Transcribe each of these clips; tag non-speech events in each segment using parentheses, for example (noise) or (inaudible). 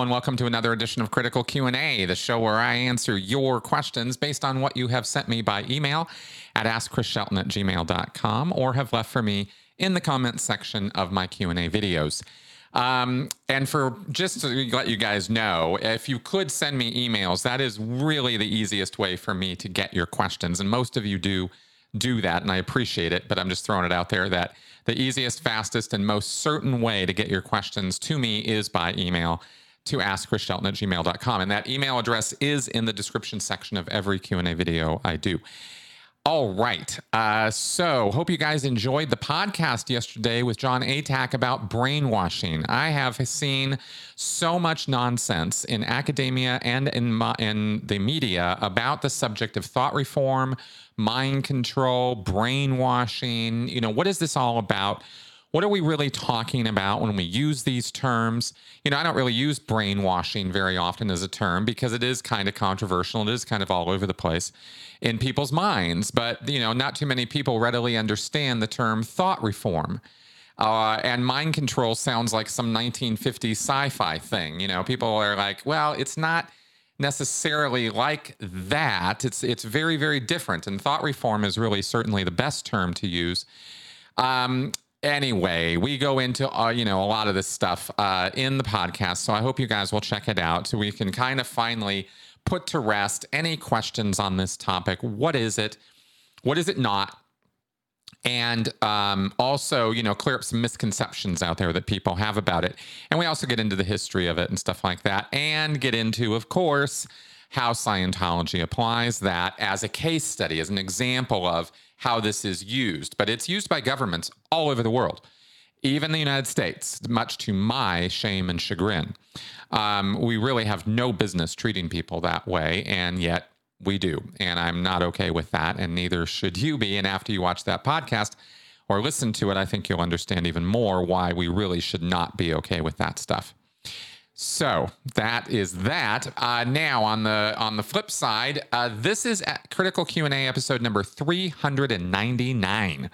And welcome to another edition of Critical Q&A, the show where I answer your questions based on what you have sent me by email at askchrisshelton at gmail.com or have left for me in the comments section of my Q&A videos. Um, and for just to let you guys know, if you could send me emails, that is really the easiest way for me to get your questions. And most of you do do that, and I appreciate it, but I'm just throwing it out there that the easiest, fastest, and most certain way to get your questions to me is by email to askchrisshelton at gmail.com. And that email address is in the description section of every Q&A video I do. All right. Uh, so, hope you guys enjoyed the podcast yesterday with John Atack about brainwashing. I have seen so much nonsense in academia and in, my, in the media about the subject of thought reform, mind control, brainwashing. You know, what is this all about? What are we really talking about when we use these terms? You know, I don't really use brainwashing very often as a term because it is kind of controversial. It is kind of all over the place in people's minds. But, you know, not too many people readily understand the term thought reform. Uh, and mind control sounds like some 1950s sci fi thing. You know, people are like, well, it's not necessarily like that. It's, it's very, very different. And thought reform is really certainly the best term to use. Um, anyway, we go into uh, you know a lot of this stuff uh, in the podcast, so I hope you guys will check it out so we can kind of finally put to rest any questions on this topic. What is it? What is it not? And um, also, you know, clear up some misconceptions out there that people have about it. And we also get into the history of it and stuff like that, and get into, of course, how Scientology applies that as a case study, as an example of how this is used. But it's used by governments all over the world, even the United States, much to my shame and chagrin. Um, we really have no business treating people that way, and yet we do. And I'm not okay with that, and neither should you be. And after you watch that podcast, or listen to it, I think you'll understand even more why we really should not be okay with that stuff. So that is that. Uh, now on the on the flip side, uh, this is critical Q and A episode number three hundred and ninety nine,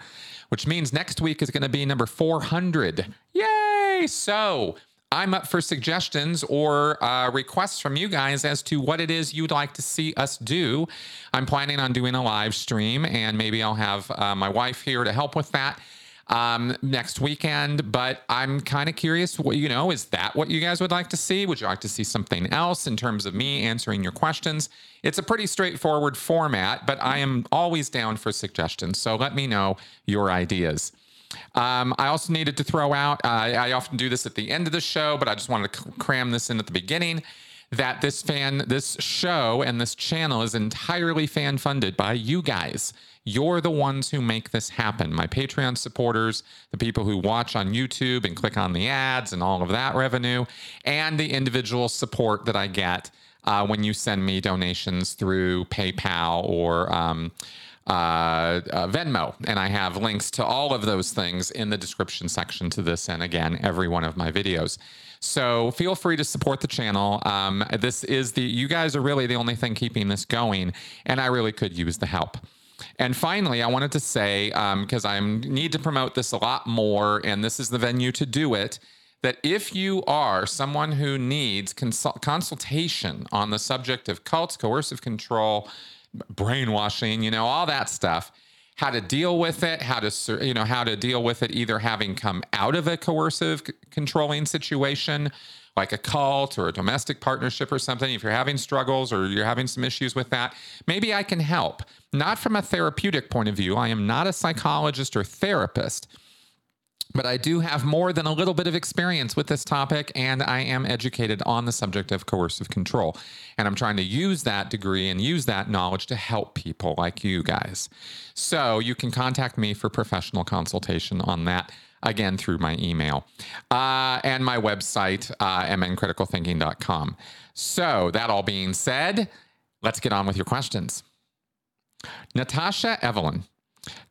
which means next week is going to be number four hundred. Yay! So I'm up for suggestions or uh, requests from you guys as to what it is you'd like to see us do. I'm planning on doing a live stream, and maybe I'll have uh, my wife here to help with that um, next weekend. But I'm kind of curious, what you know, is that what you guys would like to see? Would you like to see something else in terms of me answering your questions? It's a pretty straightforward format, but I am always down for suggestions. So let me know your ideas. Um, I also needed to throw out, uh, I often do this at the end of the show, but I just wanted to cram this in at the beginning that this fan, this show and this channel is entirely fan funded by you guys. You're the ones who make this happen. My Patreon supporters, the people who watch on YouTube and click on the ads and all of that revenue, and the individual support that I get uh, when you send me donations through PayPal or um, uh, uh, Venmo. And I have links to all of those things in the description section to this and again, every one of my videos. So feel free to support the channel. Um, this is the, you guys are really the only thing keeping this going, and I really could use the help. And finally, I wanted to say, because um, I need to promote this a lot more, and this is the venue to do it, that if you are someone who needs consult- consultation on the subject of cults, coercive control, brainwashing, you know, all that stuff, how to deal with it, how to, you know, how to deal with it either having come out of a coercive controlling situation like a cult or a domestic partnership or something, if you're having struggles or you're having some issues with that, maybe I can help. Not from a therapeutic point of view. I am not a psychologist or therapist, but I do have more than a little bit of experience with this topic, and I am educated on the subject of coercive control. And I'm trying to use that degree and use that knowledge to help people like you guys. So you can contact me for professional consultation on that again through my email uh, and my website, uh, mncriticalthinking.com. So, that all being said, let's get on with your questions. Natasha Evelyn,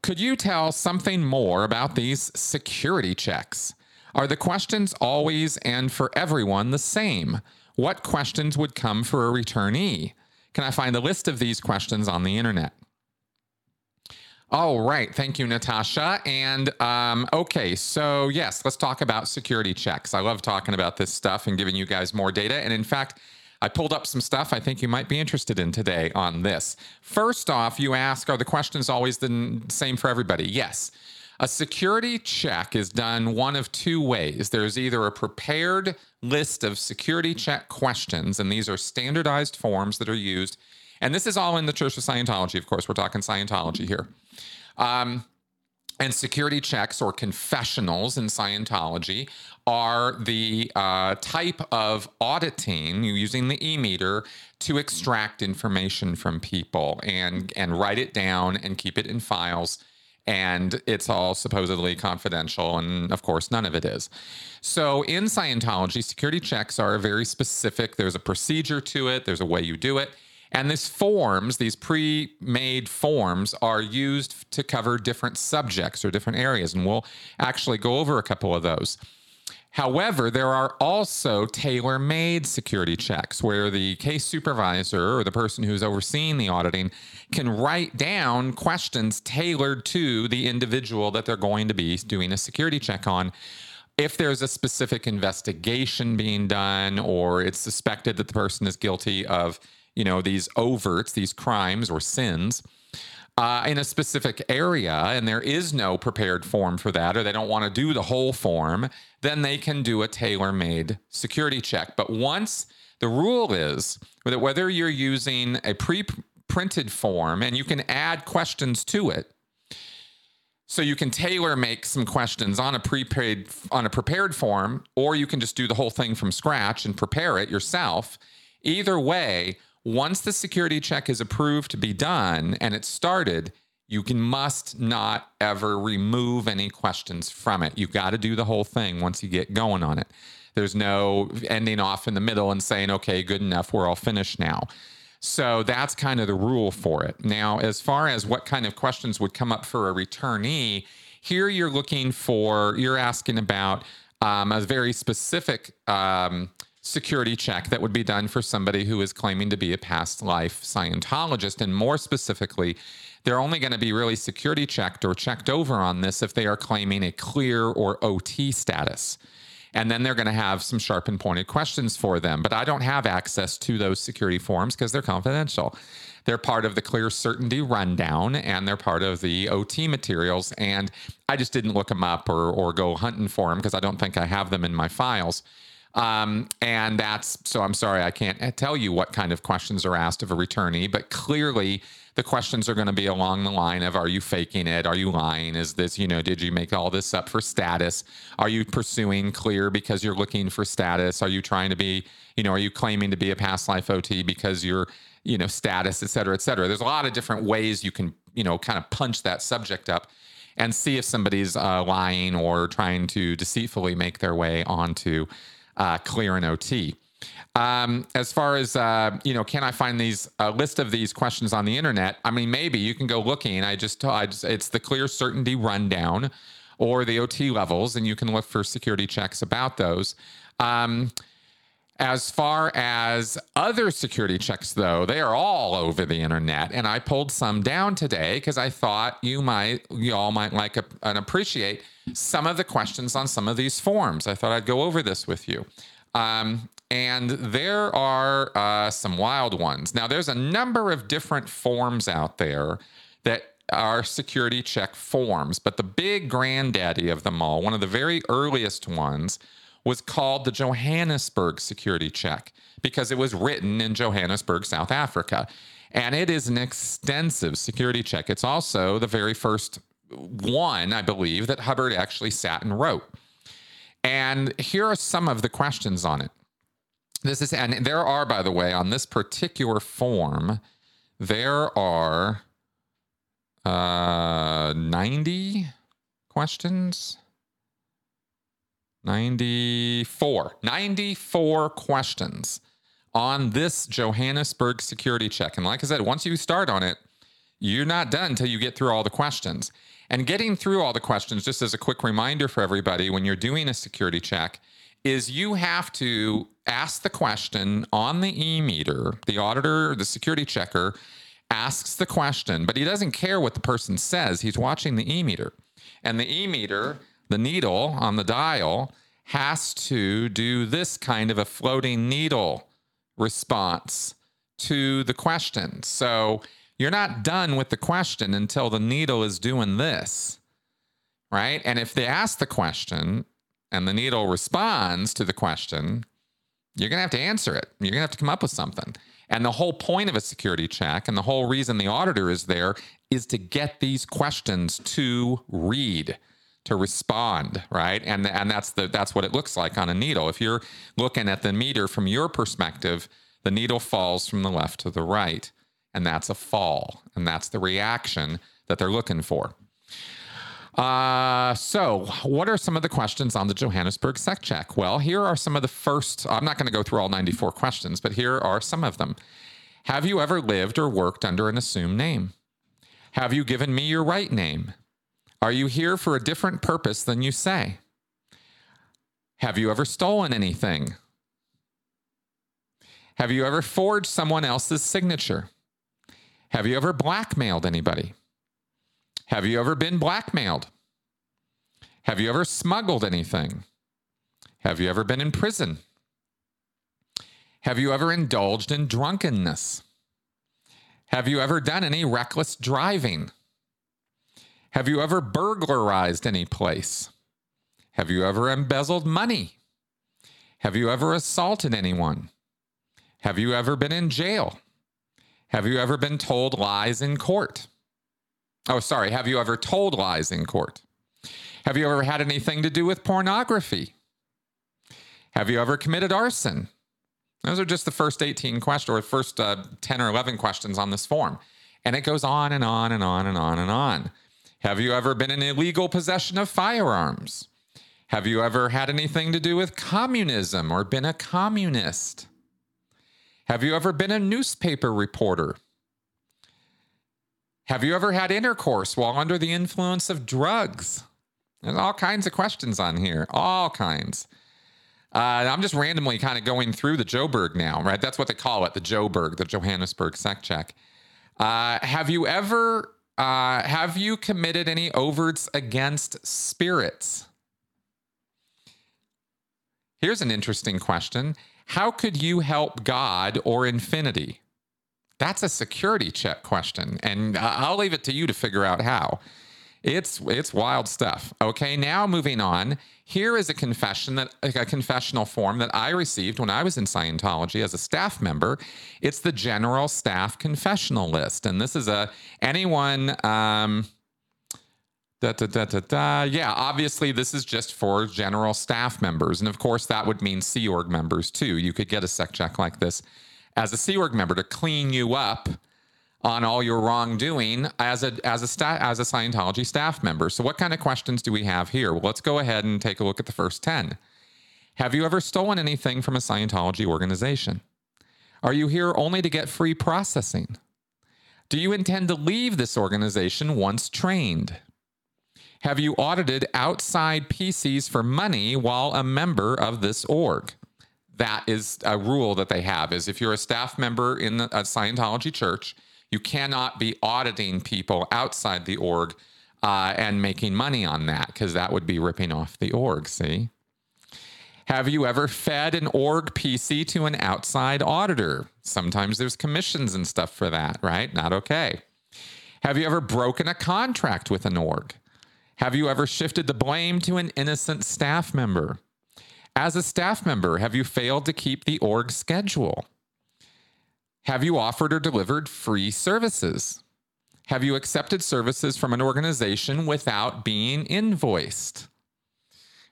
could you tell something more about these security checks? Are the questions always and for everyone the same? What questions would come for a returnee? Can I find a list of these questions on the internet? All right. Thank you, Natasha. And um, okay, so yes, let's talk about security checks. I love talking about this stuff and giving you guys more data. And in fact, I pulled up some stuff I think you might be interested in today on this. First off, you ask, are the questions always the same for everybody? Yes. A security check is done one of two ways. There's either a prepared list of security check questions, and these are standardized forms that are used. And this is all in the Church of Scientology, of course. We're talking Scientology here. Um, and security checks or confessionals in Scientology are the uh, type of auditing using the e-meter to extract information from people and and write it down and keep it in files. And it's all supposedly confidential and of course none of it is. So in scientology security checks are very specific. There's a procedure to it. There's a way you do it and these forms these pre-made forms are used to cover different subjects or different areas and we'll actually go over a couple of those However, there are also tailor made security checks where the case supervisor or the person who's overseeing the auditing can write down questions tailored to the individual that they're going to be doing a security check on. If there's a specific investigation being done or it's suspected that the person is guilty of, you know, these overts, these crimes or sins, uh, in a specific area and there is no prepared form for that, or they don't want to do the whole form, then they can do a tailor made security check. But once the rule is that whether you're using a pre printed form and you can add questions to it, so you can tailor make some questions on a prepaid on a prepared form, or you can just do the whole thing from scratch and prepare it yourself. Either way, once the security check is approved to be done and it's started, you can must not ever remove any questions from it. You've got to do the whole thing once you get going on it. There's no ending off in the middle and saying, okay, good enough, we're all finished now. So that's kind of the rule for it. Now, as far as what kind of questions would come up for a returnee, here you're looking for, you're asking about um, a very specific um, security check that would be done for somebody who is claiming to be a past life Scientologist. And more specifically, they're only going to be really security checked or checked over on this if they are claiming a clear or OT status. And then they're going to have some sharp and pointed questions for them. But I don't have access to those security forms because they're confidential. They're part of the clear certainty rundown and they're part of the OT materials. And I just didn't look them up or, or go hunting for them because I don't think I have them in my files. Um, and that's so I'm sorry, I can't tell you what kind of questions are asked of a returnee, but clearly the questions are going to be along the line of Are you faking it? Are you lying? Is this, you know, did you make all this up for status? Are you pursuing clear because you're looking for status? Are you trying to be, you know, are you claiming to be a past life OT because you're, you know, status, et cetera, et cetera? There's a lot of different ways you can, you know, kind of punch that subject up and see if somebody's uh, lying or trying to deceitfully make their way onto uh, clear and OT. Um, as far as uh, you know, can I find these a list of these questions on the internet? I mean, maybe you can go looking. I just, I just it's the clear certainty rundown or the OT levels, and you can look for security checks about those. Um, as far as other security checks, though, they are all over the internet, and I pulled some down today because I thought you might, you all might like a, and appreciate some of the questions on some of these forms. I thought I'd go over this with you. Um, and there are uh, some wild ones. Now, there's a number of different forms out there that are security check forms, but the big granddaddy of them all, one of the very earliest ones, was called the Johannesburg security check because it was written in Johannesburg, South Africa. And it is an extensive security check. It's also the very first one, I believe, that Hubbard actually sat and wrote. And here are some of the questions on it. This is, and there are, by the way, on this particular form, there are uh, 90 questions. 94. 94 questions on this Johannesburg security check. And like I said, once you start on it, you're not done until you get through all the questions. And getting through all the questions, just as a quick reminder for everybody, when you're doing a security check, is you have to ask the question on the e meter, the auditor, the security checker asks the question, but he doesn't care what the person says. He's watching the e meter. And the e meter, the needle on the dial, has to do this kind of a floating needle response to the question. So you're not done with the question until the needle is doing this, right? And if they ask the question and the needle responds to the question, you're going to have to answer it. You're going to have to come up with something. And the whole point of a security check and the whole reason the auditor is there is to get these questions to read to respond right and and that's the that's what it looks like on a needle if you're looking at the meter from your perspective the needle falls from the left to the right and that's a fall and that's the reaction that they're looking for uh, so, what are some of the questions on the Johannesburg Sec Check? Well, here are some of the first. I'm not going to go through all 94 questions, but here are some of them. Have you ever lived or worked under an assumed name? Have you given me your right name? Are you here for a different purpose than you say? Have you ever stolen anything? Have you ever forged someone else's signature? Have you ever blackmailed anybody? Have you ever been blackmailed? Have you ever smuggled anything? Have you ever been in prison? Have you ever indulged in drunkenness? Have you ever done any reckless driving? Have you ever burglarized any place? Have you ever embezzled money? Have you ever assaulted anyone? Have you ever been in jail? Have you ever been told lies in court? Oh, sorry. Have you ever told lies in court? Have you ever had anything to do with pornography? Have you ever committed arson? Those are just the first 18 questions or first uh, 10 or 11 questions on this form. And it goes on and on and on and on and on. Have you ever been in illegal possession of firearms? Have you ever had anything to do with communism or been a communist? Have you ever been a newspaper reporter? Have you ever had intercourse while under the influence of drugs? There's all kinds of questions on here, all kinds. Uh, I'm just randomly kind of going through the Joburg now, right? That's what they call it, the Joburg, the Johannesburg Sec Check. Uh, have you ever uh, have you committed any overts against spirits? Here's an interesting question. How could you help God or infinity? That's a security check question, and I'll leave it to you to figure out how. It's it's wild stuff. Okay, now moving on. Here is a confession that a confessional form that I received when I was in Scientology as a staff member. It's the general staff confessional list, and this is a anyone. Um, Da, da, da. Yeah, obviously, this is just for general staff members. And of course, that would mean Sea Org members too. You could get a sec check like this as a Sea Org member to clean you up on all your wrongdoing as a as a sta- as a Scientology staff member. So what kind of questions do we have here? Well, let's go ahead and take a look at the first 10. Have you ever stolen anything from a Scientology organization? Are you here only to get free processing? Do you intend to leave this organization once trained? Have you audited outside PCs for money while a member of this org? that is a rule that they have is if you're a staff member in a Scientology church, you cannot be auditing people outside the org uh, and making money on that because that would be ripping off the org. See? Have you ever fed an org PC to an outside auditor? Sometimes there's commissions and stuff for that, right? Not okay. Have you ever broken a contract with an org? Have you ever shifted the blame to an innocent staff member? As a staff member, have you failed to keep the org schedule? Have you offered or delivered free services? Have you accepted services from an organization without being invoiced?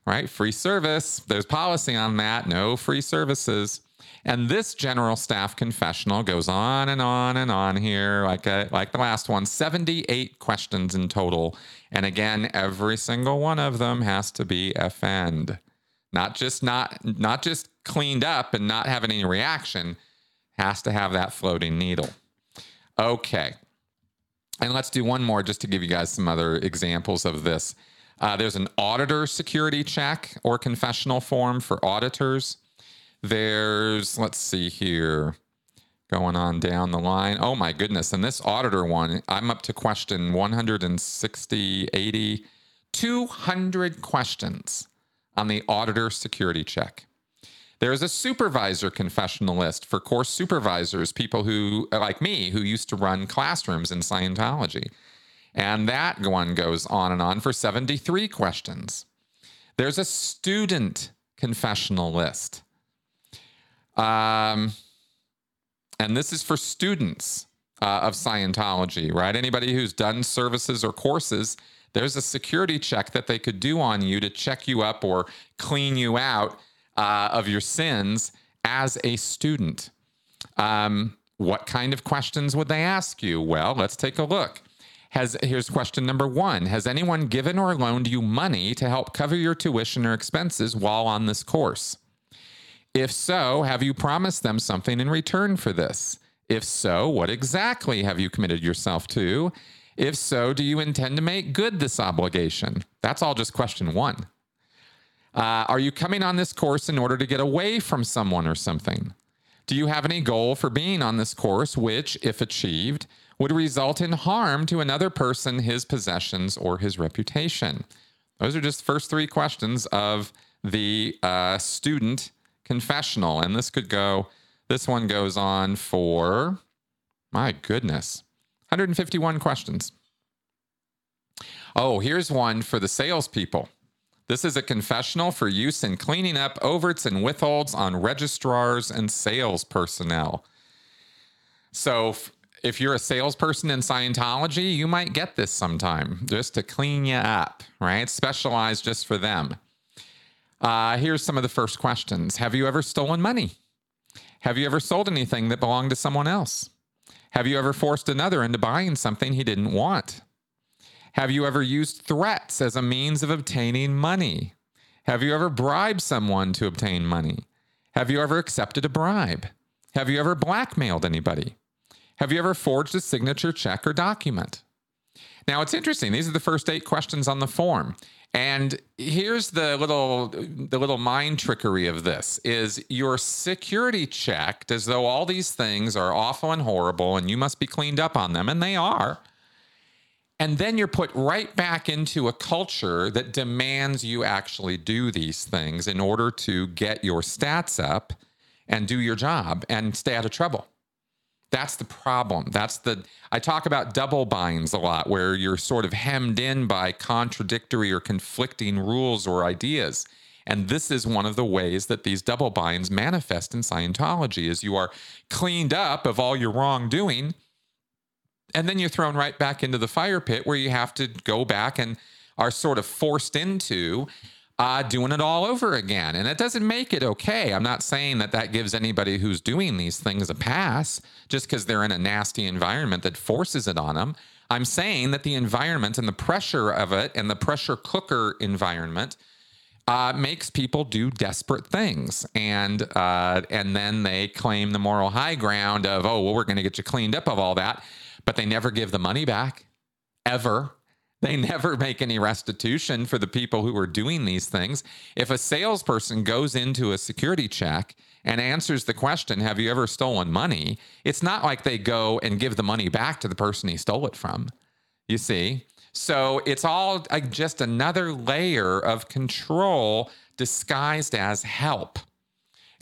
Right? Free service. There's policy on that. No free services. And this general staff confessional goes on and on and on here, like a, like the last one. 78 questions in total. And again, every single one of them has to be FN not just not not just cleaned up and not having any reaction has to have that floating needle okay and let's do one more just to give you guys some other examples of this uh, there's an auditor security check or confessional form for auditors there's let's see here going on down the line. Oh my goodness. And this auditor one, I'm up to question 160, 80, 200 questions on the auditor security check. There is a supervisor confessional list for course supervisors, people who, like me, who used to run classrooms in Scientology. And that one goes on and on for 73 questions. There's a student confessional list. Um, and this is for students uh, of Scientology, right? Anybody who's done services or courses, there's a security check that they could do on you to check you up or clean you out uh, of your sins as a student. Um, what kind of questions would they ask you? Well, let's take a look. Has here's question number one: Has anyone given or loaned you money to help cover your tuition or expenses while on this course? If so, have you promised them something in return for this? If so, what exactly have you committed yourself to? If so, do you intend to make good this obligation? That's all just question one. Uh, are you coming on this course in order to get away from someone or something? Do you have any goal for being on this course which, if achieved, would result in harm to another person, his possessions, or his reputation? Those are just first three questions of the uh, student confessional. And this could go, this one goes on for, my goodness, 151 questions. Oh, here's one for the salespeople. This is a confessional for use in cleaning up overts and withholds on registrars and sales personnel. So, if you're a salesperson in Scientology, you might get this sometime just to clean you up, right? Specialized just for them. Uh, here's some of the first questions Have you ever stolen money? Have you ever sold anything that belonged to someone else? Have you ever forced another into buying something he didn't want? Have you ever used threats as a means of obtaining money? Have you ever bribed someone to obtain money? Have you ever accepted a bribe? Have you ever blackmailed anybody? Have you ever forged a signature check or document? Now it's interesting. These are the first eight questions on the form. And here's the little the little mind trickery of this is your security checked as though all these things are awful and horrible and you must be cleaned up on them and they are. And then you're put right back into a culture that demands you actually do these things in order to get your stats up and do your job and stay out of trouble. That's the problem. That's the, I talk about double binds a lot, where you're sort of hemmed in by contradictory or conflicting rules or ideas. And this is one of the ways that these double binds manifest in Scientology is you are cleaned up of all your wrongdoing and then you're thrown right back into the fire pit where you have to go back and are sort of forced into uh, doing it all over again. And it doesn't make it okay. I'm not saying that that gives anybody who's doing these things a pass just because they're in a nasty environment that forces it on them. I'm saying that the environment and the pressure of it and the pressure cooker environment uh, makes people do desperate things, and uh, and then they claim the moral high ground of oh well we're going to get you cleaned up of all that but they never give the money back ever. They never make any restitution for the people who are doing these things. If a salesperson goes into a security check and answers the question, Have you ever stolen money? It's not like they go and give the money back to the person he stole it from. You see? So it's all just another layer of control disguised as help.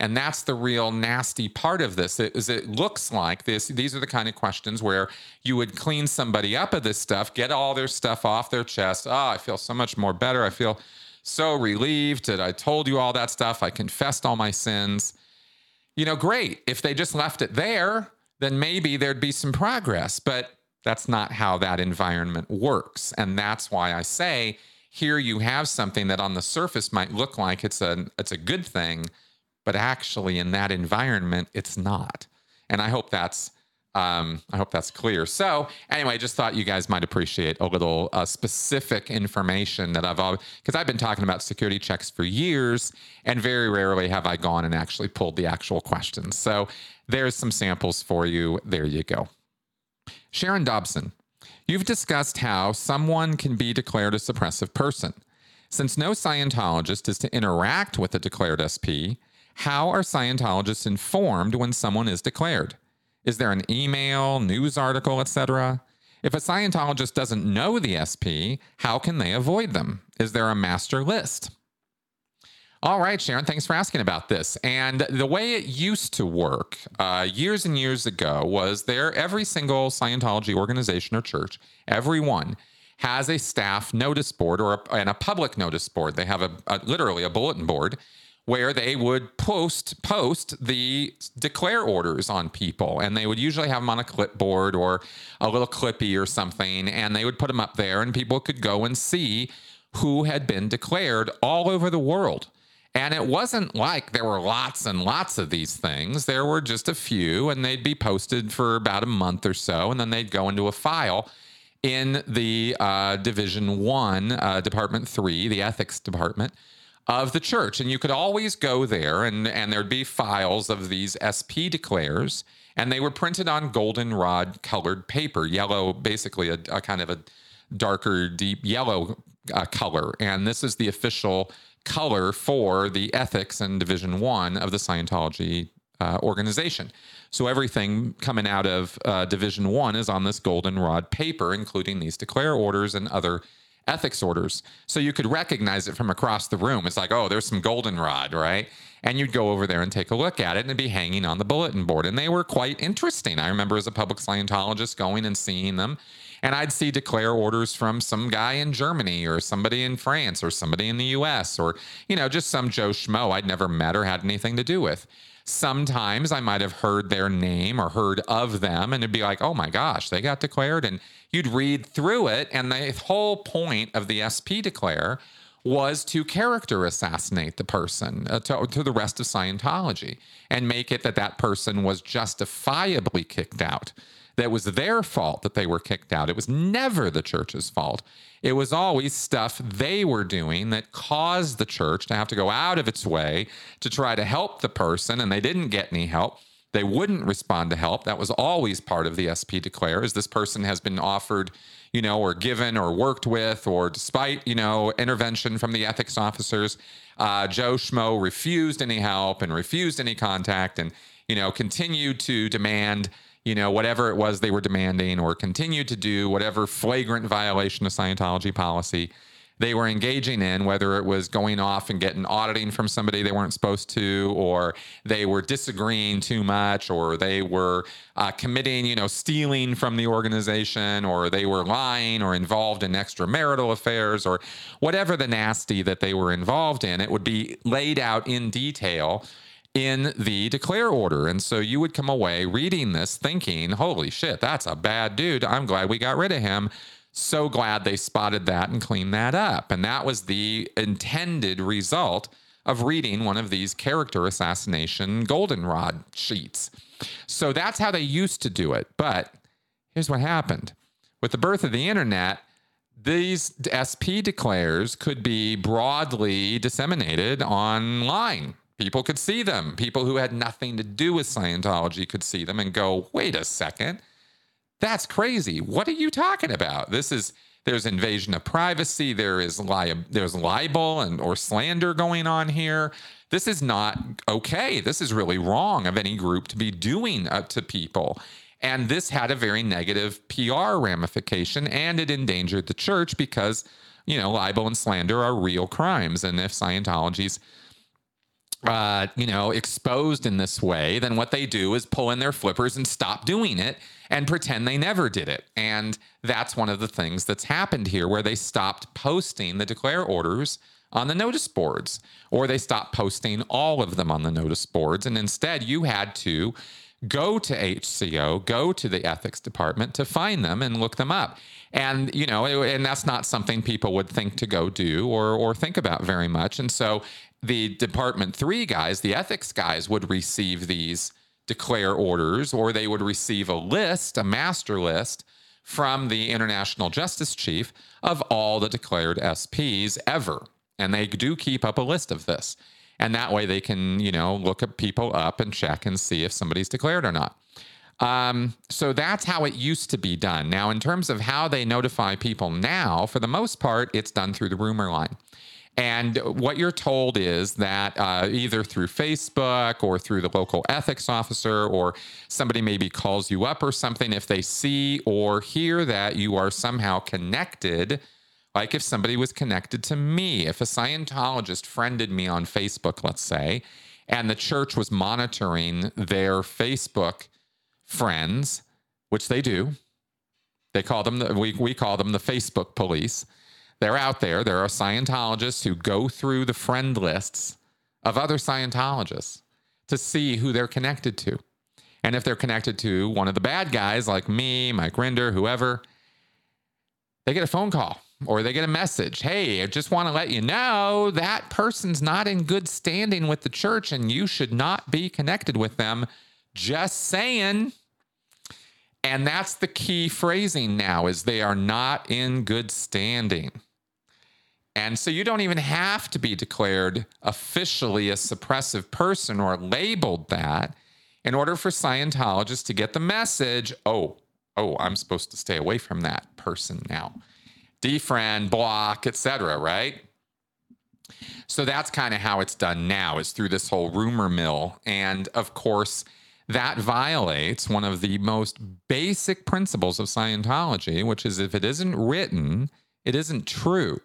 And that's the real nasty part of this is it looks like this these are the kind of questions where you would clean somebody up of this stuff, get all their stuff off their chest. Oh, I feel so much more better. I feel so relieved that I told you all that stuff. I confessed all my sins. You know, great. If they just left it there, then maybe there'd be some progress, but that's not how that environment works. And that's why I say here you have something that on the surface might look like it's a it's a good thing, but actually in that environment it's not. And i hope that's um, i hope that's clear. So anyway I just thought you guys might appreciate a little uh, specific information that i've all because i've been talking about security checks for years and very rarely have i gone and actually pulled the actual questions. So there's some samples for you. There you go. Sharon dobson you've discussed how someone can be declared a suppressive person. Since no Scientologist is to interact with a declared SP, how are Scientologists informed when someone is declared? Is there an email, news article, etc.? If a Scientologist doesn't know the SP, how can they avoid them? Is there a master list? All right, Sharon, thanks for asking about this. And the way it used to work uh, years and years ago was there every single Scientology organization or church, every one, has a staff notice board or a, and a public notice board. They have a, a literally a bulletin board where they would post post the declare orders on people. And they would usually have them on a clipboard or a little clippy or something and they would put them up there and people could go and see who had been declared all over the world. And it wasn't like there were lots and lots of these things. There were just a few and they'd be posted for about a month or so and then they'd go into a file in the uh, division one uh, department three the ethics department of the church. And you could always go there, and, and there'd be files of these SP declares, and they were printed on goldenrod colored paper, yellow, basically a, a kind of a darker, deep yellow uh, color. And this is the official color for the ethics and division one of the Scientology uh, organization. So everything coming out of uh, division one is on this goldenrod paper, including these declare orders and other ethics orders. So you could recognize it from across the room. It's like, oh, there's some goldenrod, right? And you'd go over there and take a look at it and it'd be hanging on the bulletin board. And they were quite interesting. I remember as a public Scientologist going and seeing them. And I'd see declare orders from some guy in Germany or somebody in France or somebody in the US or, you know, just some Joe Schmo I'd never met or had anything to do with. Sometimes I might have heard their name or heard of them and it'd be like, oh my gosh, they got declared. And you'd read through it. And the whole point of the SP declare was to character assassinate the person uh, to, to, the rest of Scientology and make it that that person was justifiably kicked out. That was their fault that they were kicked out. It was never the church's fault. It was always stuff they were doing that caused the church to have to go out of its way to try to help the person, and they didn't get any help. They wouldn't respond to help. That was always part of the SP declare is this person has been offered, you know, or given or worked with, or despite, you know, intervention from the ethics officers, uh, Joe Schmo refused any help and refused any contact and, you know, continued to demand, you know, whatever it was they were demanding or continued to do whatever flagrant violation of Scientology policy they were engaging in, whether it was going off and getting auditing from somebody they weren't supposed to, or they were disagreeing too much, or they were uh, committing, you know, stealing from the organization, or they were lying or involved in extramarital affairs, or whatever the nasty that they were involved in, it would be laid out in detail in the declare order. And so you would come away reading this thinking, holy shit, that's a bad dude. I'm glad we got rid of him so glad they spotted that and cleaned that up. And that was the intended result of reading one of these character assassination goldenrod sheets. So that's how they used to do it. But here's what happened with the birth of the internet. These SP declares could be broadly disseminated online. People could see them. People who had nothing to do with Scientology could see them and go, wait a second that's crazy. What are you talking about? This is there's invasion of privacy. There is li- there's libel and or slander going on here. This is not okay. This is really wrong of any group to be doing uh, to people. And this had a very negative PR ramification, and it endangered the church because you know libel and slander are real crimes. And if Scientology's uh, you know, exposed in this way, then what they do is pull in their flippers and stop doing it and pretend they never did it. And that's one of the things that's happened here where they stopped posting the declare orders on the notice boards or they stopped posting all of them on the notice boards. And instead, you had to go to HCO, go to the ethics department to find them and look them up. And you know, and that's not something people would think to go do or or think about very much. And so the department 3 guys, the ethics guys would receive these declare orders or they would receive a list, a master list from the international justice chief of all the declared SPs ever. And they do keep up a list of this. And that way they can, you know, look at people up and check and see if somebody's declared or not. Um, so that's how it used to be done. Now, in terms of how they notify people now, for the most part, it's done through the rumor line. And what you're told is that uh, either through Facebook or through the local ethics officer, or somebody maybe calls you up or something, if they see or hear that you are somehow connected, like if somebody was connected to me, if a Scientologist friended me on Facebook, let's say, and the church was monitoring their Facebook friends, which they do. They call them the, we we call them the Facebook police. They're out there. There are Scientologists who go through the friend lists of other Scientologists to see who they're connected to. And if they're connected to one of the bad guys like me, Mike Rinder, whoever, they get a phone call or they get a message. Hey, I just want to let you know that person's not in good standing with the church and you should not be connected with them. Just saying. And that's the key phrasing now is they are not in good standing. And so you don't even have to be declared officially a suppressive person or labeled that in order for Scientologists to get the message, oh, oh, I'm supposed to stay away from that person now. Defriend, block, etc., right? So that's kind of how it's done now is through this whole rumor mill. And of course, that violates one of the most basic principles of Scientology, which is if it isn't written, it isn't true.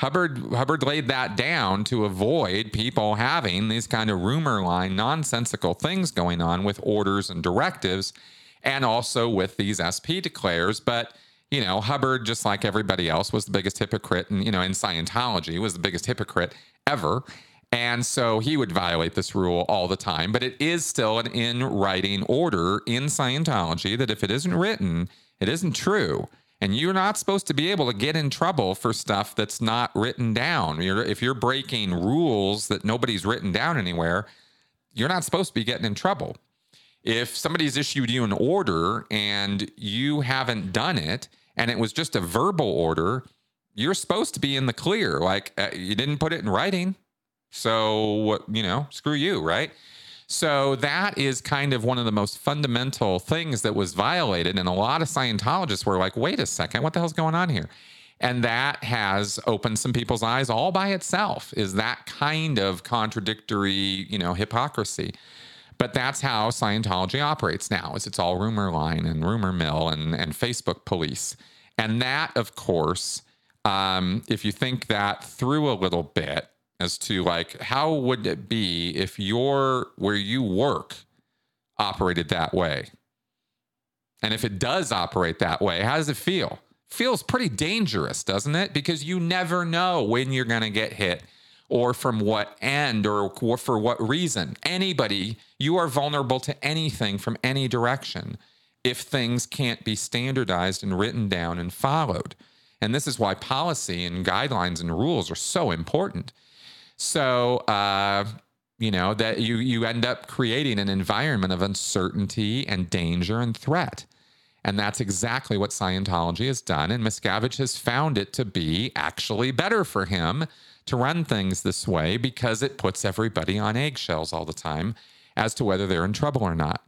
Hubbard Hubbard laid that down to avoid people having these kind of rumor line nonsensical things going on with orders and directives and also with these SP declares. But you know Hubbard just like everybody else was the biggest hypocrite and you know in Scientology was the biggest hypocrite ever. And so he would violate this rule all the time. But it is still an in writing order in Scientology that if it isn't written it isn't true and you're not supposed to be able to get in trouble for stuff that's not written down. You're, if you're breaking rules that nobody's written down anywhere, you're not supposed to be getting in trouble. If somebody's issued you an order and you haven't done it, and it was just a verbal order, you're supposed to be in the clear. Like uh, you didn't put it in writing. So, what, you know, screw you, right? So that is kind of one of the most fundamental things that was violated. And a lot of Scientologists were like, wait a second, what the hell's going on here? And that has opened some people's eyes all by itself, is that kind of contradictory, you know, hypocrisy. But that's how Scientology operates now, is it's all rumor line and rumor mill and, and Facebook police. And that, of course, um, if you think that through a little bit, as to like how would it be if your where you work operated that way? And if it does operate that way how does it feel? Feels pretty dangerous doesn't it? Because you never know when you're going to get hit or from what end or for what reason. Anybody you are vulnerable to anything from any direction if things can't be standardized and written down and followed. And this is why policy and guidelines and rules are so important so, uh, you know, that you, you end up creating an environment of uncertainty and danger and threat. And that's exactly what Scientology has done. And Miscavige has found it to be actually better for him to run things this way because it puts everybody on eggshells all the time as to whether they're in trouble or not.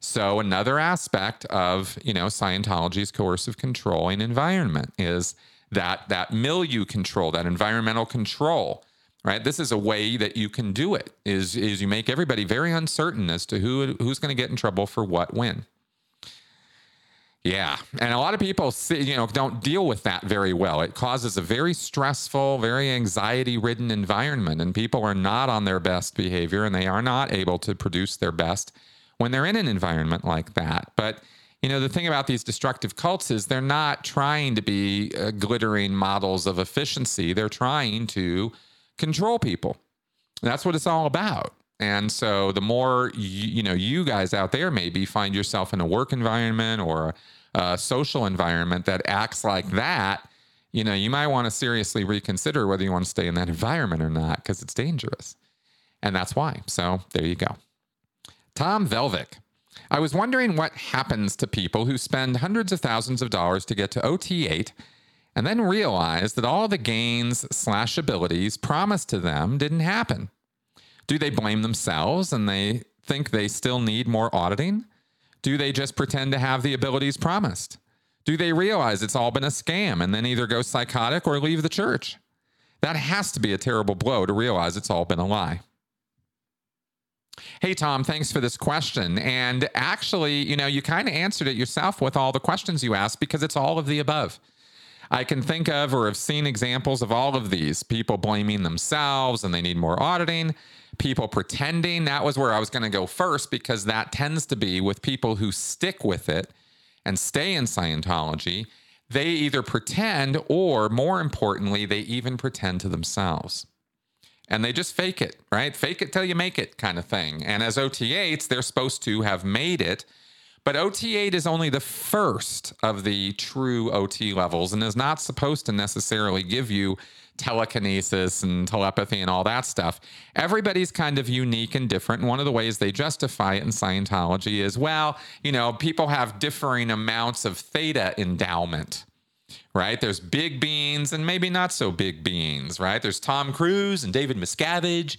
So another aspect of, you know, Scientology's coercive controlling environment is that that milieu control, that environmental control right? This is a way that you can do it is is you make everybody very uncertain as to who who's going to get in trouble for what when. Yeah and a lot of people see, you know don't deal with that very well. It causes a very stressful very anxiety ridden environment and people are not on their best behavior and they are not able to produce their best when they're in an environment like that. But you know the thing about these destructive cults is they're not trying to be uh, glittering models of efficiency. They're trying to control people. That's what it's all about. And so the more you, you know, you guys out there maybe find yourself in a work environment or a, a social environment that acts like that, you know, you might want to seriously reconsider whether you want to stay in that environment or not because it's dangerous. And that's why. So there you go. Tom Velvick. I was wondering what happens to people who spend hundreds of thousands of dollars to get to OT8 and then realize that all the gains slash abilities promised to them didn't happen. Do they blame themselves and they think they still need more auditing? Do they just pretend to have the abilities promised? Do they realize it's all been a scam and then either go psychotic or leave the church? That has to be a terrible blow to realize it's all been a lie. Hey, Tom, thanks for this question. And actually, you know, you kind of answered it yourself with all the questions you asked because it's all of the above. I can think of or have seen examples of all of these people blaming themselves and they need more auditing, people pretending. That was where I was going to go first because that tends to be with people who stick with it and stay in Scientology. They either pretend or, more importantly, they even pretend to themselves and they just fake it, right? Fake it till you make it kind of thing. And as OT8s, they're supposed to have made it. But OT8 is only the first of the true OT levels and is not supposed to necessarily give you telekinesis and telepathy and all that stuff. Everybody's kind of unique and different. And one of the ways they justify it in Scientology is well, you know, people have differing amounts of theta endowment right? There's big beans and maybe not so big beans, right? There's Tom Cruise and David Miscavige,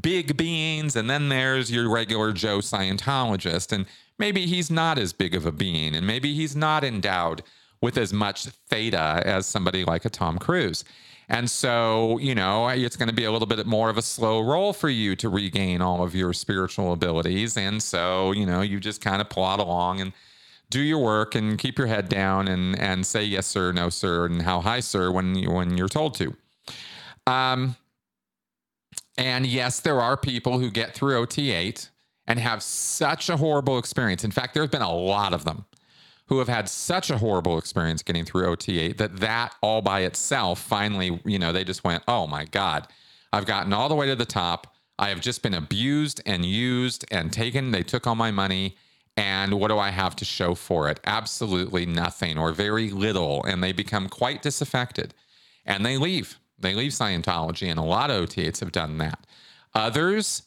big beans, and then there's your regular Joe Scientologist. And maybe he's not as big of a bean, and maybe he's not endowed with as much theta as somebody like a Tom Cruise. And so, you know, it's going to be a little bit more of a slow roll for you to regain all of your spiritual abilities. And so, you know, you just kind of plod along and do your work and keep your head down and and say yes sir, no sir, and how high sir when you when you're told to. Um, and yes, there are people who get through OT8 and have such a horrible experience. In fact, there's been a lot of them who have had such a horrible experience getting through OT8 that that all by itself finally, you know, they just went, "Oh my god, I've gotten all the way to the top. I have just been abused and used and taken. They took all my money and what do I have to show for it? Absolutely nothing or very little. And they become quite disaffected and they leave. They leave Scientology, and a lot of OT8s have done that. Others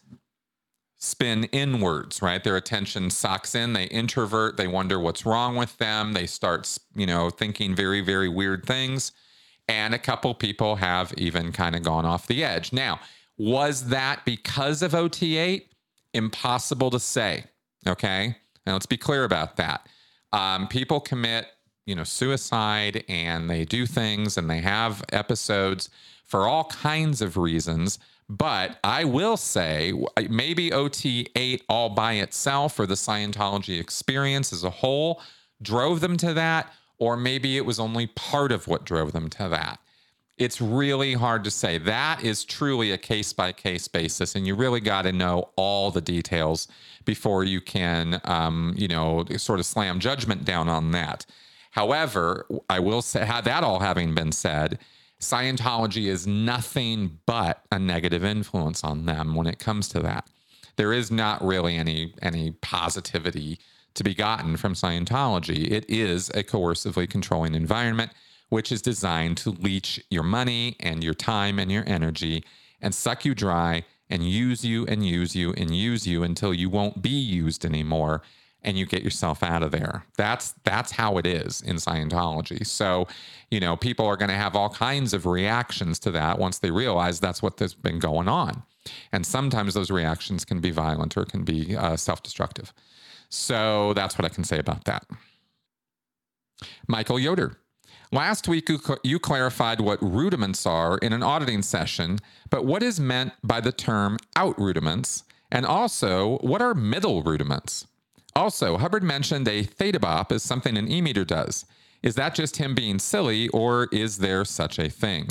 spin inwards, right? Their attention sucks in, they introvert, they wonder what's wrong with them, they start, you know, thinking very, very weird things. And a couple people have even kind of gone off the edge. Now, was that because of OT8? Impossible to say. Okay. And let's be clear about that. Um, people commit, you know, suicide and they do things and they have episodes for all kinds of reasons. But I will say maybe OT8 all by itself or the Scientology experience as a whole drove them to that, or maybe it was only part of what drove them to that. It's really hard to say. That is truly a case by case basis, and you really got to know all the details before you can, um, you know, sort of slam judgment down on that. However, I will say, that all having been said, Scientology is nothing but a negative influence on them when it comes to that. There is not really any any positivity to be gotten from Scientology. It is a coercively controlling environment which is designed to leech your money and your time and your energy and suck you dry and use you and use you and use you until you won't be used anymore and you get yourself out of there. That's that's how it is in Scientology. So, you know, people are going to have all kinds of reactions to that once they realize that's what has been going on. And sometimes those reactions can be violent or can be uh, self-destructive. So that's what I can say about that. Michael Yoder. Last week, you clarified what rudiments are in an auditing session, but what is meant by the term out rudiments? And also, what are middle rudiments? Also, Hubbard mentioned a theta bop is something an e-meter does. Is that just him being silly, or is there such a thing?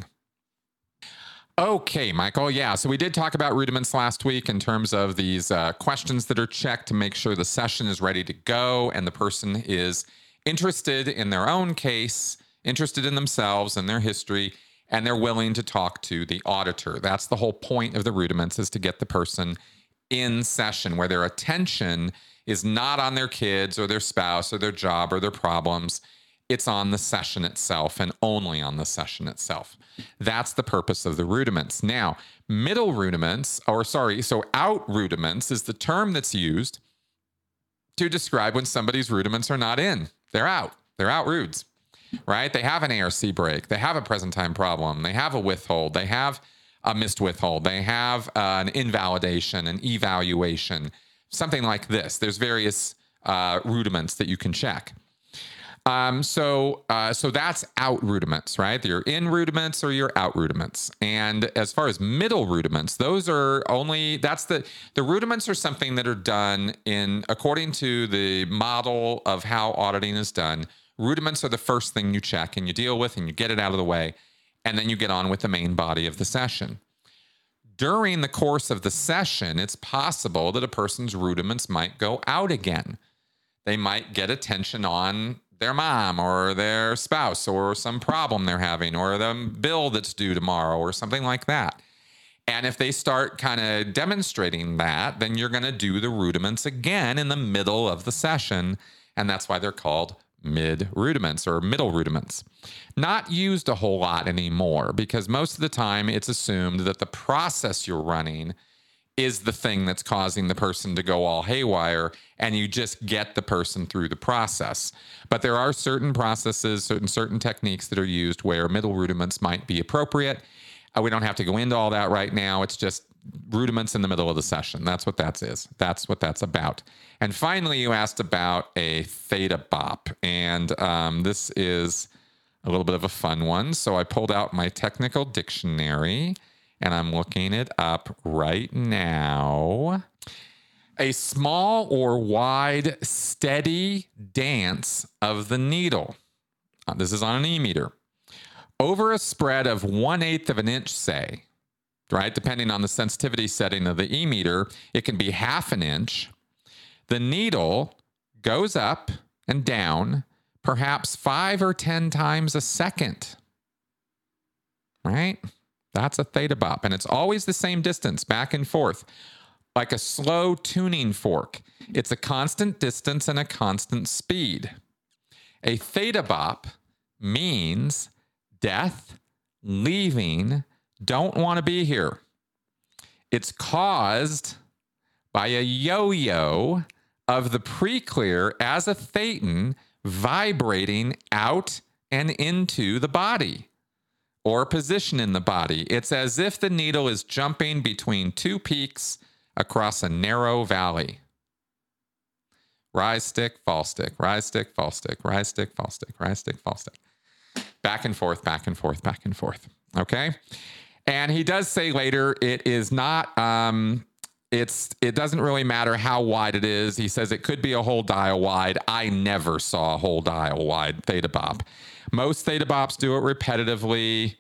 Okay, Michael. Yeah, so we did talk about rudiments last week in terms of these uh, questions that are checked to make sure the session is ready to go and the person is interested in their own case interested in themselves and their history, and they're willing to talk to the auditor. That's the whole point of the rudiments is to get the person in session where their attention is not on their kids or their spouse or their job or their problems. It's on the session itself and only on the session itself. That's the purpose of the rudiments. Now, middle rudiments, or sorry, so out rudiments is the term that's used to describe when somebody's rudiments are not in. They're out. They're out rudes right? They have an ARC break, they have a present time problem, they have a withhold, they have a missed withhold, they have uh, an invalidation, an evaluation, something like this. There's various uh, rudiments that you can check. Um, so, uh, so that's out rudiments, right? You're in rudiments or you're out rudiments. And as far as middle rudiments, those are only that's the the rudiments are something that are done in according to the model of how auditing is done. Rudiments are the first thing you check and you deal with and you get it out of the way, and then you get on with the main body of the session. During the course of the session, it's possible that a person's rudiments might go out again. They might get attention on their mom or their spouse or some problem they're having or the bill that's due tomorrow or something like that. And if they start kind of demonstrating that, then you're going to do the rudiments again in the middle of the session. And that's why they're called mid rudiments or middle rudiments. Not used a whole lot anymore because most of the time it's assumed that the process you're running is the thing that's causing the person to go all haywire and you just get the person through the process. But there are certain processes certain certain techniques that are used where middle rudiments might be appropriate. Uh, we don't have to go into all that right now. It's just rudiments in the middle of the session that's what that is that's what that's about and finally you asked about a theta bop and um, this is a little bit of a fun one so i pulled out my technical dictionary and I'm looking it up right now. A small or wide, steady dance of the needle. Uh, this is on an e meter. Over a spread of one eighth of an inch, say, right? Depending on the sensitivity setting of the e meter, it can be half an inch. The needle goes up and down perhaps five or 10 times a second, right? That's a theta bop. And it's always the same distance back and forth, like a slow tuning fork. It's a constant distance and a constant speed. A theta bop means death, leaving, don't want to be here. It's caused by a yo yo of the preclear as a thetan vibrating out and into the body or position in the body. It's as if the needle is jumping between two peaks across a narrow valley. Rise stick, fall stick, rise stick, fall stick, rise stick, fall stick, rise stick, fall stick. Back and forth, back and forth, back and forth. Okay. And he does say later it is not um it's it doesn't really matter how wide it is. He says it could be a whole dial wide. I never saw a whole dial wide theta bop. Most theta bops do it repetitively,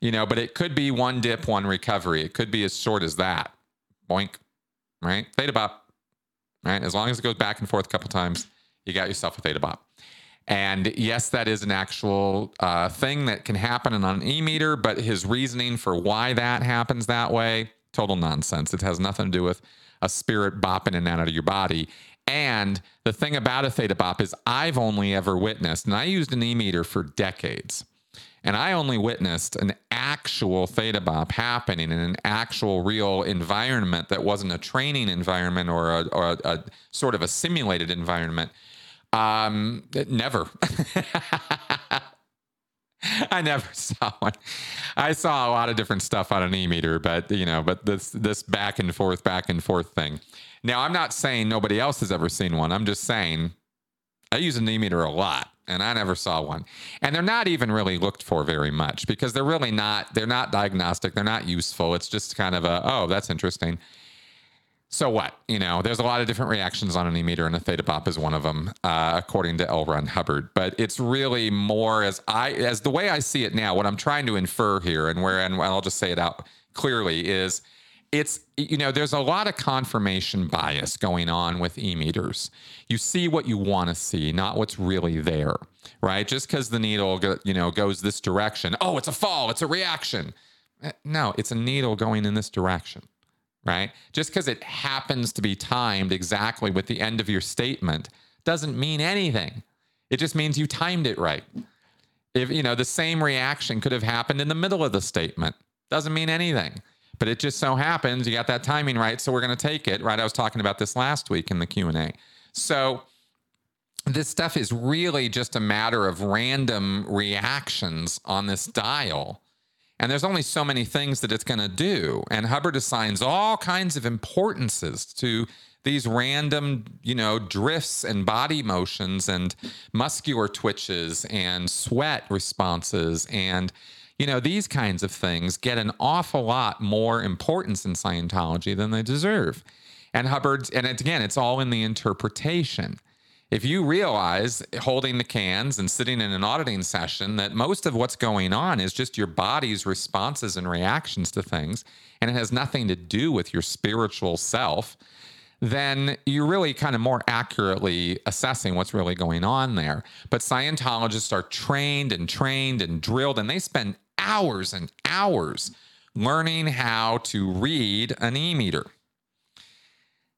you know, but it could be one dip, one recovery. It could be as short as that. Boink, right? Theta bop, right? As long as it goes back and forth a couple times, you got yourself a theta bop. And yes, that is an actual uh, thing that can happen on an e meter, but his reasoning for why that happens that way, total nonsense. It has nothing to do with a spirit bopping in and out of your body. And the thing about a theta bop is I've only ever witnessed, and I used an e meter for decades, and I only witnessed an actual theta bop happening in an actual real environment that wasn't a training environment or a, or a, a sort of a simulated environment. Um, never. (laughs) I never (laughs) saw one. I saw a lot of different stuff on an e meter, but you know, but this this back and forth, back and forth thing. Now, I'm not saying nobody else has ever seen one. I'm just saying I use an e meter a lot and I never saw one. And they're not even really looked for very much because they're really not, they're not diagnostic. They're not useful. It's just kind of a, oh, that's interesting. So what? You know, there's a lot of different reactions on an e meter, and a theta bop is one of them, uh, according to L. Ron Hubbard. But it's really more as I, as the way I see it now. What I'm trying to infer here, and where, and I'll just say it out clearly, is it's you know there's a lot of confirmation bias going on with e-meters you see what you want to see not what's really there right just because the needle you know goes this direction oh it's a fall it's a reaction eh, no it's a needle going in this direction right? Just because it happens to be timed exactly with the end of your statement doesn't mean anything. It just means you timed it right. If you know the same reaction could have happened in the middle of the statement. Doesn't mean anything. But it just so happens you got that timing right so we're going to take it right? I was talking about this last week in the q&a so this stuff is really just a matter of random reactions on this dial and there's only so many things that it's going to do and hubbard assigns all kinds of importances to these random, you know, drifts and body motions and muscular twitches and sweat responses and you know, these kinds of things get an awful lot more importance in Scientology than they deserve. And Hubbard's, and it's, again, it's all in the interpretation. If you realize holding the cans and sitting in an auditing session that most of what's going on is just your body's responses and reactions to things, and it has nothing to do with your spiritual self, then you're really kind of more accurately assessing what's really going on there. But Scientologists are trained and trained and drilled, and they spend hours and hours learning how to read an e meter.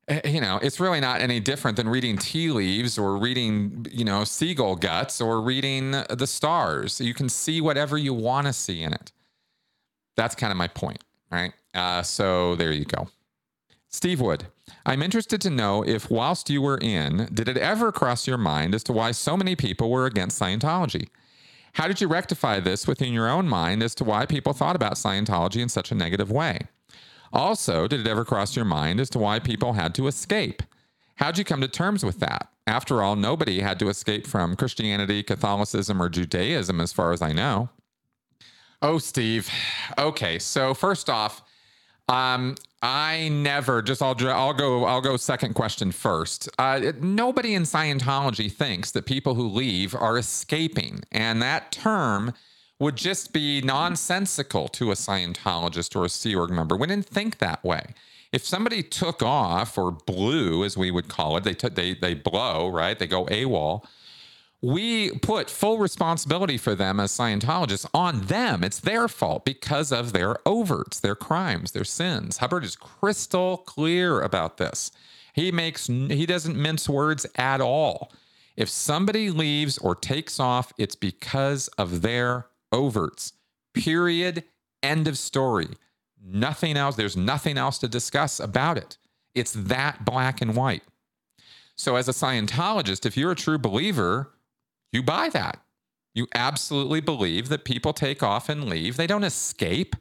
Eh, you know, it's really not any different than reading tea leaves or reading, you know, seagull guts or reading the stars. You can see whatever you want to see in it. That's kind of my point, right? Uh, so there you go. Steve Wood, I'm interested to know if, whilst you were in, did it ever cross your mind as to why so many people were against Scientology? How did you rectify this within your own mind as to why people thought about Scientology in such a negative way? Also, did it ever cross your mind as to why people had to escape? How'd you come to terms with that? After all, nobody had to escape from Christianity, Catholicism, or Judaism, as far as I know. Oh, Steve. Okay, so first off, um, I never just I'll I'll go I'll go second question first. Uh, nobody in Scientology thinks that people who leave are escaping, and that term would just be nonsensical to a Scientologist or a Sea Org member. We didn't think that way. If somebody took off or blew, as we would call it, they they they blow right, they go AWOL we put full responsibility for them as Scientologists on them. It's their fault because of their overts, their crimes, their sins. Hubbard is crystal clear about this. He makes he doesn't mince words at all. If somebody leaves or takes off, it's because of their overts. Period. End of story. Nothing else. There's nothing else to discuss about it. It's that black and white. So, as a Scientologist, if you're a true believer, you buy that. You absolutely believe that people take off and leave. They don't escape.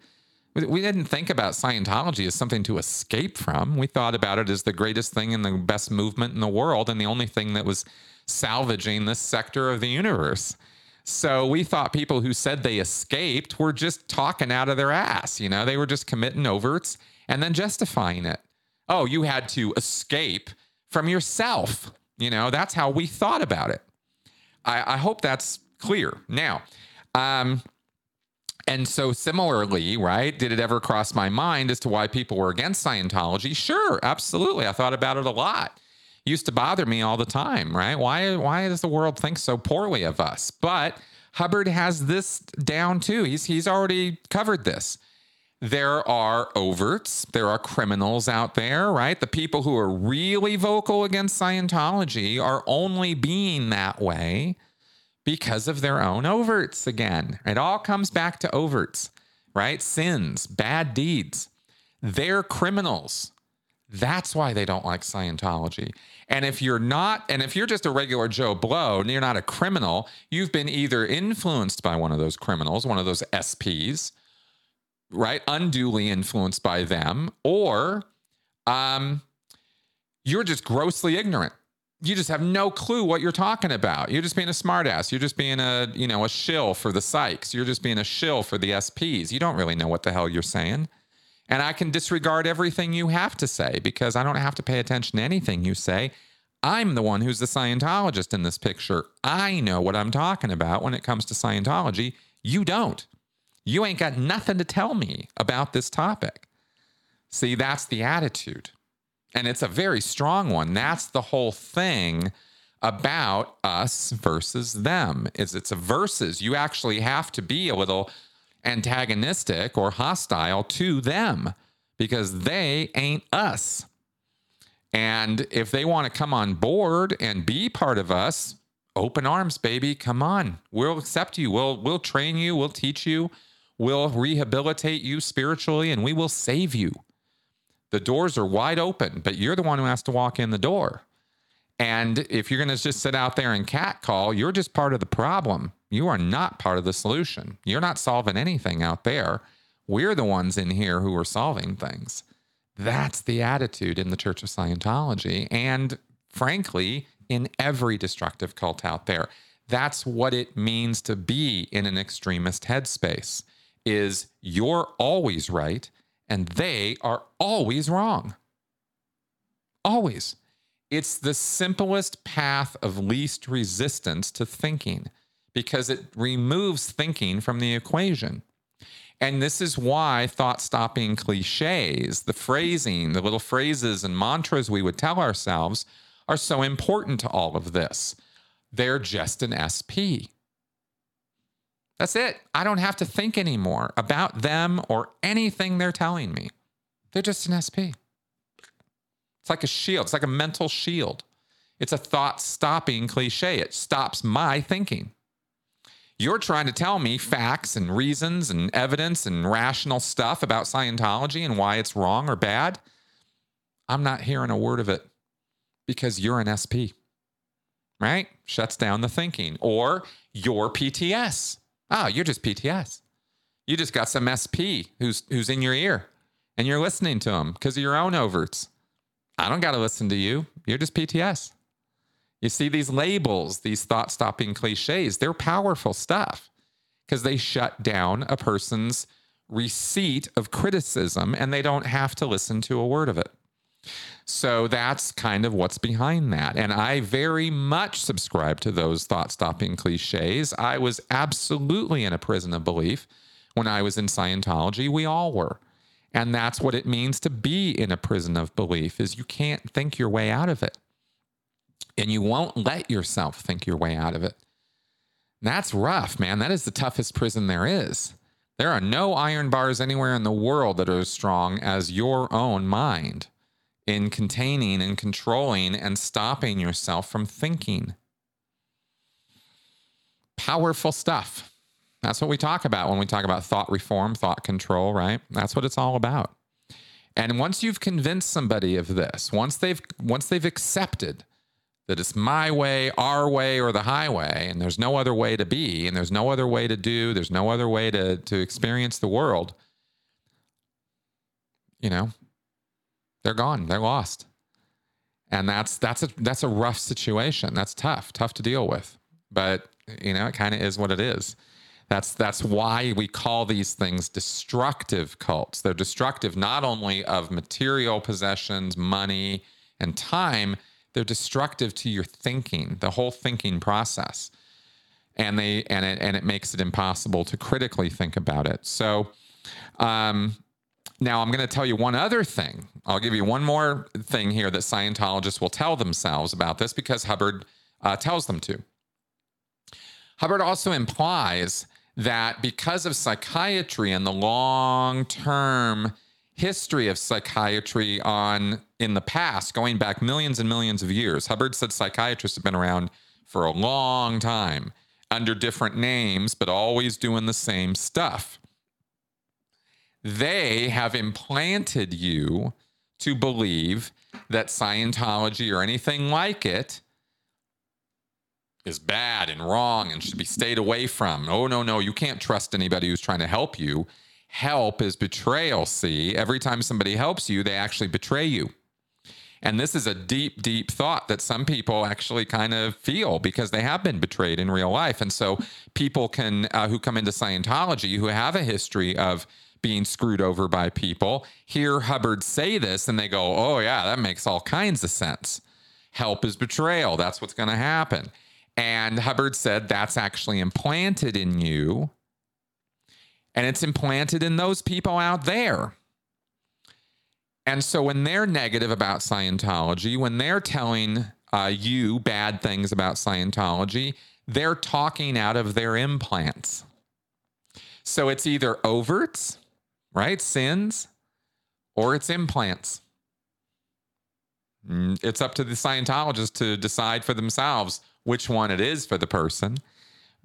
We didn't think about Scientology as something to escape from. We thought about it as the greatest thing and the best movement in the world and the only thing that was salvaging this sector of the universe. So we thought people who said they escaped were just talking out of their ass. You know, they were just committing overts and then justifying it. Oh, you had to escape from yourself. You know, that's how we thought about it. I, I hope that's clear. Now, um, and so, similarly, right, did it ever cross my mind as to why people were against Scientology? Sure, absolutely. I thought about it a lot. Used to bother me all the time, right? Why, why does the world think so poorly of us? But Hubbard has this down too. He's, he's already covered this. There are overts, there are criminals out there, right? The people who are really vocal against Scientology are only being that way because of their own overts again. It all comes back to overts, right? Sins, bad deeds. They're criminals. That's why they don't like Scientology. And if you're not, and if you're just a regular Joe Blow and you're not a criminal, you've been either influenced by one of those criminals, one of those SPs, right? Unduly influenced by them, or um, you're just grossly ignorant you just have no clue what you're talking about. You're just being a smartass. You're just being a, you know, a shill for the psychs. You're just being a shill for the SPs. You don't really know what the hell you're saying. And I can disregard everything you have to say because I don't have to pay attention to anything you say. I'm the one who's the Scientologist in this picture. I know what I'm talking about when it comes to Scientology. You don't. You ain't got nothing to tell me about this topic. See, that's the attitude and it's a very strong one. That's the whole thing about us versus them. Is it's a versus. You actually have to be a little antagonistic or hostile to them because they ain't us. And if they want to come on board and be part of us, open arms, baby. Come on. We'll accept you. We'll we'll train you, we'll teach you, we'll rehabilitate you spiritually, and we will save you. The doors are wide open, but you're the one who has to walk in the door. And if you're going to just sit out there and catcall, you're just part of the problem. You are not part of the solution. You're not solving anything out there. We're the ones in here who are solving things. That's the attitude in the Church of Scientology. And frankly, in every destructive cult out there. That's what it means to be in an extremist headspace is you're always right and they are always wrong. Always. It's the simplest path of least resistance to thinking because it removes thinking from the equation. And this is why thought stopping cliches, the phrasing, the little phrases and mantras we would tell ourselves are so important to all of this. They're just an SP. That's it. I don't have to think anymore about them or anything they're telling me. They're just an SP. It's like a shield, it's like a mental shield. It's a thought stopping cliche. It stops my thinking. You're trying to tell me facts and reasons and evidence and rational stuff about Scientology and why it's wrong or bad. I'm not hearing a word of it because you're an SP, right? Shuts down the thinking. Or your PTS. Oh, ah, you're just PTS. You just got some SP who's who's in your ear and you're listening to them because of your own overts. I don't got to listen to you. You're just PTS. You see these labels, these thought stopping cliches, they're powerful stuff because they shut down a person's receipt of criticism and they don't have to listen to a word of it. So that's kind of what's behind that. And I very much subscribe to those thought stopping cliches. I was absolutely in a prison of belief when I was in Scientology. We all were. And that's what it means to be in a prison of belief is you can't think your way out of it. And you won't let yourself think your way out of it. That's rough, man. That is the toughest prison there is. There are no iron bars anywhere in the world that are as strong as your own mind in containing and controlling and stopping yourself from thinking. Powerful stuff. That's what we talk about when we talk about thought reform, thought control, right? That's what it's all about. And once you've convinced somebody of this, once they've once they've accepted that it's my way, our way, or the highway, and there's no other way to be, and there's no other way to do, there's no other way to to experience the world, you know, they're gone. They're lost. And that's that's a that's a rough situation. That's tough, tough to deal with. But you know, it kind of is what it is. That's that's why we call these things destructive cults. They're destructive not only of material possessions, money, and time, they're destructive to your thinking, the whole thinking process. And they and it and it makes it impossible to critically think about it. So um now, I'm going to tell you one other thing. I'll give you one more thing here that Scientologists will tell themselves about this because Hubbard uh, tells them to. Hubbard also implies that because of psychiatry and the long term history of psychiatry on in the past going back millions and millions of years hubbard said psychiatrists have been around for a long time under different names but always doing the same stuff they have implanted you to believe that Scientology or anything like it is bad and wrong and should be stayed away from. Oh, no, no, you can't trust anybody who's trying to help you. Help is betrayal. See, every time somebody helps you, they actually betray you. And this is a deep, deep thought that some people actually kind of feel because they have been betrayed in real life. And so people can, uh, who come into Scientology, who have a history of being screwed over by people hear Hubbard say this and they go, oh, yeah, that makes all kinds of sense. Help is betrayal. That's what's going to happen. And Hubbard said that's actually implanted in you. And it's implanted in those people out there. And so when they're negative about Scientology, when they're telling uh, you bad things about Scientology, they're talking out of their implants. So it's either overts right? Sins or it's implants. Mm, it's up to the Scientologists to decide for themselves which one it is for the person.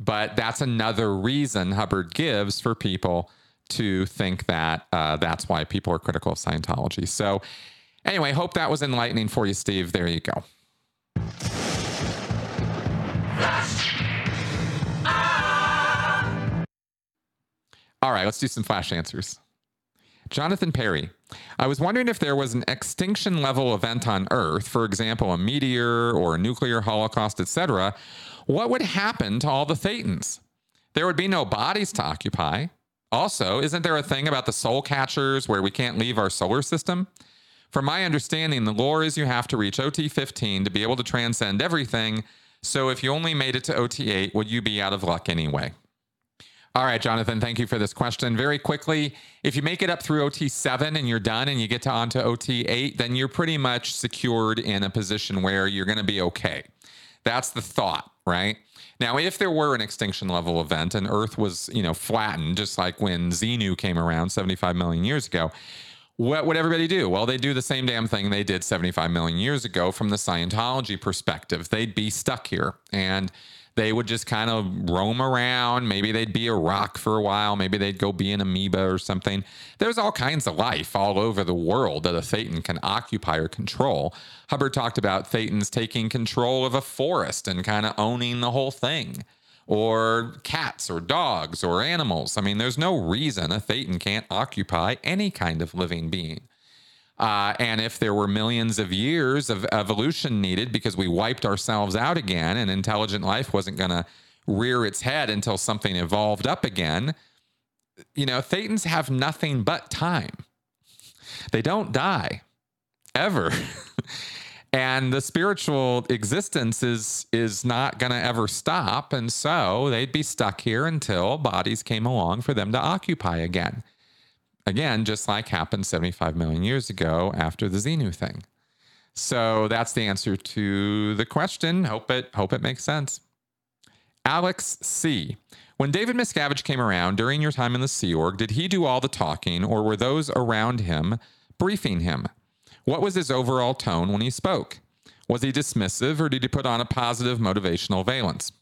But that's another reason Hubbard gives for people to think that uh, that's why people are critical of Scientology. So, anyway, hope that was enlightening for you, Steve. There you go. All right, let's do some flash answers. Jonathan Perry. I was wondering if there was an extinction level event on Earth, for example, a meteor or a nuclear holocaust, etc. What would happen to all the Thetans? There would be no bodies to occupy. Also, isn't there a thing about the soul catchers where we can't leave our solar system? From my understanding, the lore is you have to reach OT 15 to be able to transcend everything. So if you only made it to OT 8, would you be out of luck anyway? All right, Jonathan, thank you for this question. Very quickly, if you make it up through OT 7 and you're done and you get to onto OT 8, then you're pretty much secured in a position where you're going to be okay. That's the thought, right? Now, if there were an extinction level event and Earth was, you know, flattened, just like when Xenu came around 75 million years ago, what would everybody do? Well, they do the same damn thing they did 75 million years ago from the Scientology perspective. They'd be stuck here and they would just kind of roam around. Maybe they'd be a rock for a while. Maybe they'd go be an amoeba or something. There's all kinds of life all over the world that a Thetan can occupy or control. Hubbard talked about Thetans taking control of a forest and kind of owning the whole thing. Or cats or dogs or animals. I mean, there's no reason a Thetan can't occupy any kind of living being. Uh, and if there were millions of years of evolution needed because we wiped ourselves out again and intelligent life wasn't going to rear its head until something evolved up again, you know, Thetans have nothing but time. They don't die ever. (laughs) and the spiritual existence is is not going to ever stop and so they'd be stuck here until bodies came along for them to occupy again Again, just like happened 75 million years ago after the Xenu thing. So that's the answer to the question. Hope it hope it makes sense. Alex C. When David Miscavige came around during your time in the Sea Org, did he do all the talking or were those around him briefing him? What was his overall tone when he spoke? Was he dismissive or did he put on a positive motivational valence?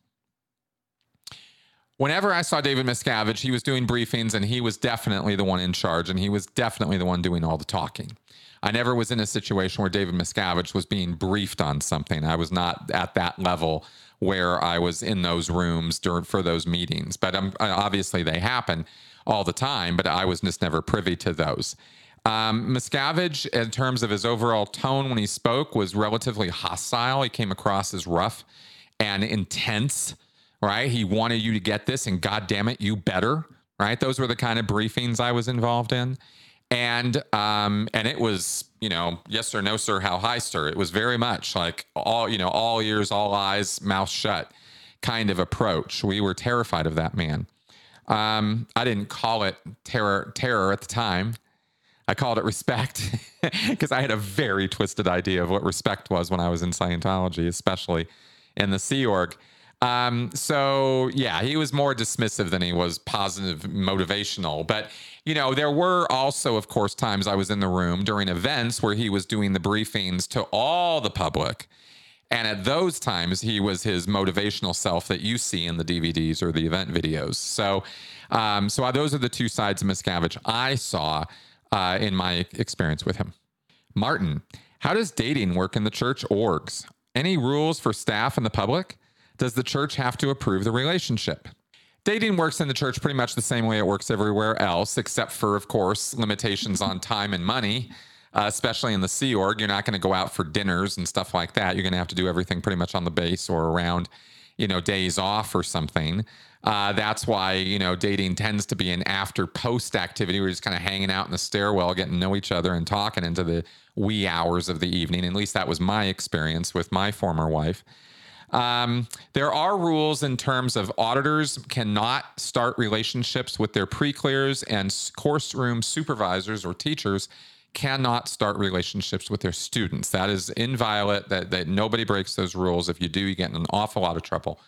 Whenever I saw David Miscavige, he was doing briefings and he was definitely the one in charge and he was definitely the one doing all the talking. I never was in a situation where David Miscavige was being briefed on something. I was not at that level where I was in those rooms during for those meetings. But obviously they happen all the time, but I was just never privy to those. Um, Miscavige, in terms of his overall tone when he spoke, was relatively hostile. He came across as rough and intense right? He wanted you to get this, and God damn it, you better, right? Those were the kind of briefings I was involved in, and um, and it was you know yes sir, no sir, how high sir. It was very much like all you know, all ears, all eyes, mouth shut kind of approach. We were terrified of that man. Um, I didn't call it terror terror at the time. I called it respect (laughs) because I had a very twisted idea of what respect was when I was in Scientology, especially in the Sea Org. Um, so yeah, he was more dismissive than he was positive, motivational. But you know, there were also, of course, times I was in the room during events where he was doing the briefings to all the public. And at those times, he was his motivational self that you see in the DVDs or the event videos. So, um, so those are the two sides of Miscavige I saw uh, in my experience with him. Martin, how does dating work in the church orgs? Any rules for staff and the public? Does the church have to approve the relationship? Dating works in the church pretty much the same way it works everywhere else, except for, of course, limitations on time and money. Uh, especially in the Sea Org, you're not going to go out for dinners and stuff like that. You're going to have to do everything pretty much on the base or around, you know, days off or something. Uh, that's why you know dating tends to be an after post activity. We're just kind of hanging out in the stairwell, getting to know each other, and talking into the wee hours of the evening. At least that was my experience with my former wife. Um, there are rules in terms of auditors cannot start relationships with their pre-clears and course room supervisors or teachers cannot start relationships with their students. That is inviolate. That, that nobody breaks those rules. If you do, you get in an awful lot of trouble.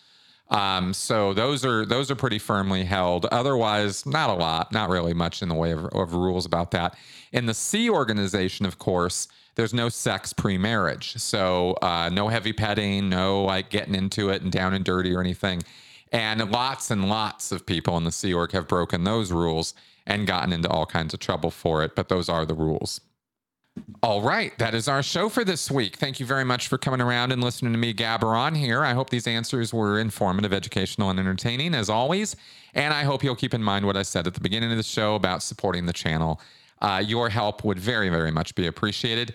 Um, so those are those are pretty firmly held. Otherwise, not a lot, not really much in the way of, of rules about that. In the Sea organization, of course, there's no sex pre-marriage so uh, no heavy petting no like getting into it and down and dirty or anything and lots and lots of people in the sea org have broken those rules and gotten into all kinds of trouble for it but those are the rules all right, that is our show for this week. Thank you very much for coming around and listening to me gabber on here. I hope these answers were informative, educational, and entertaining as always. And I hope you'll keep in mind what I said at the beginning of the show about supporting the channel Uh, your help would very, very much be appreciated.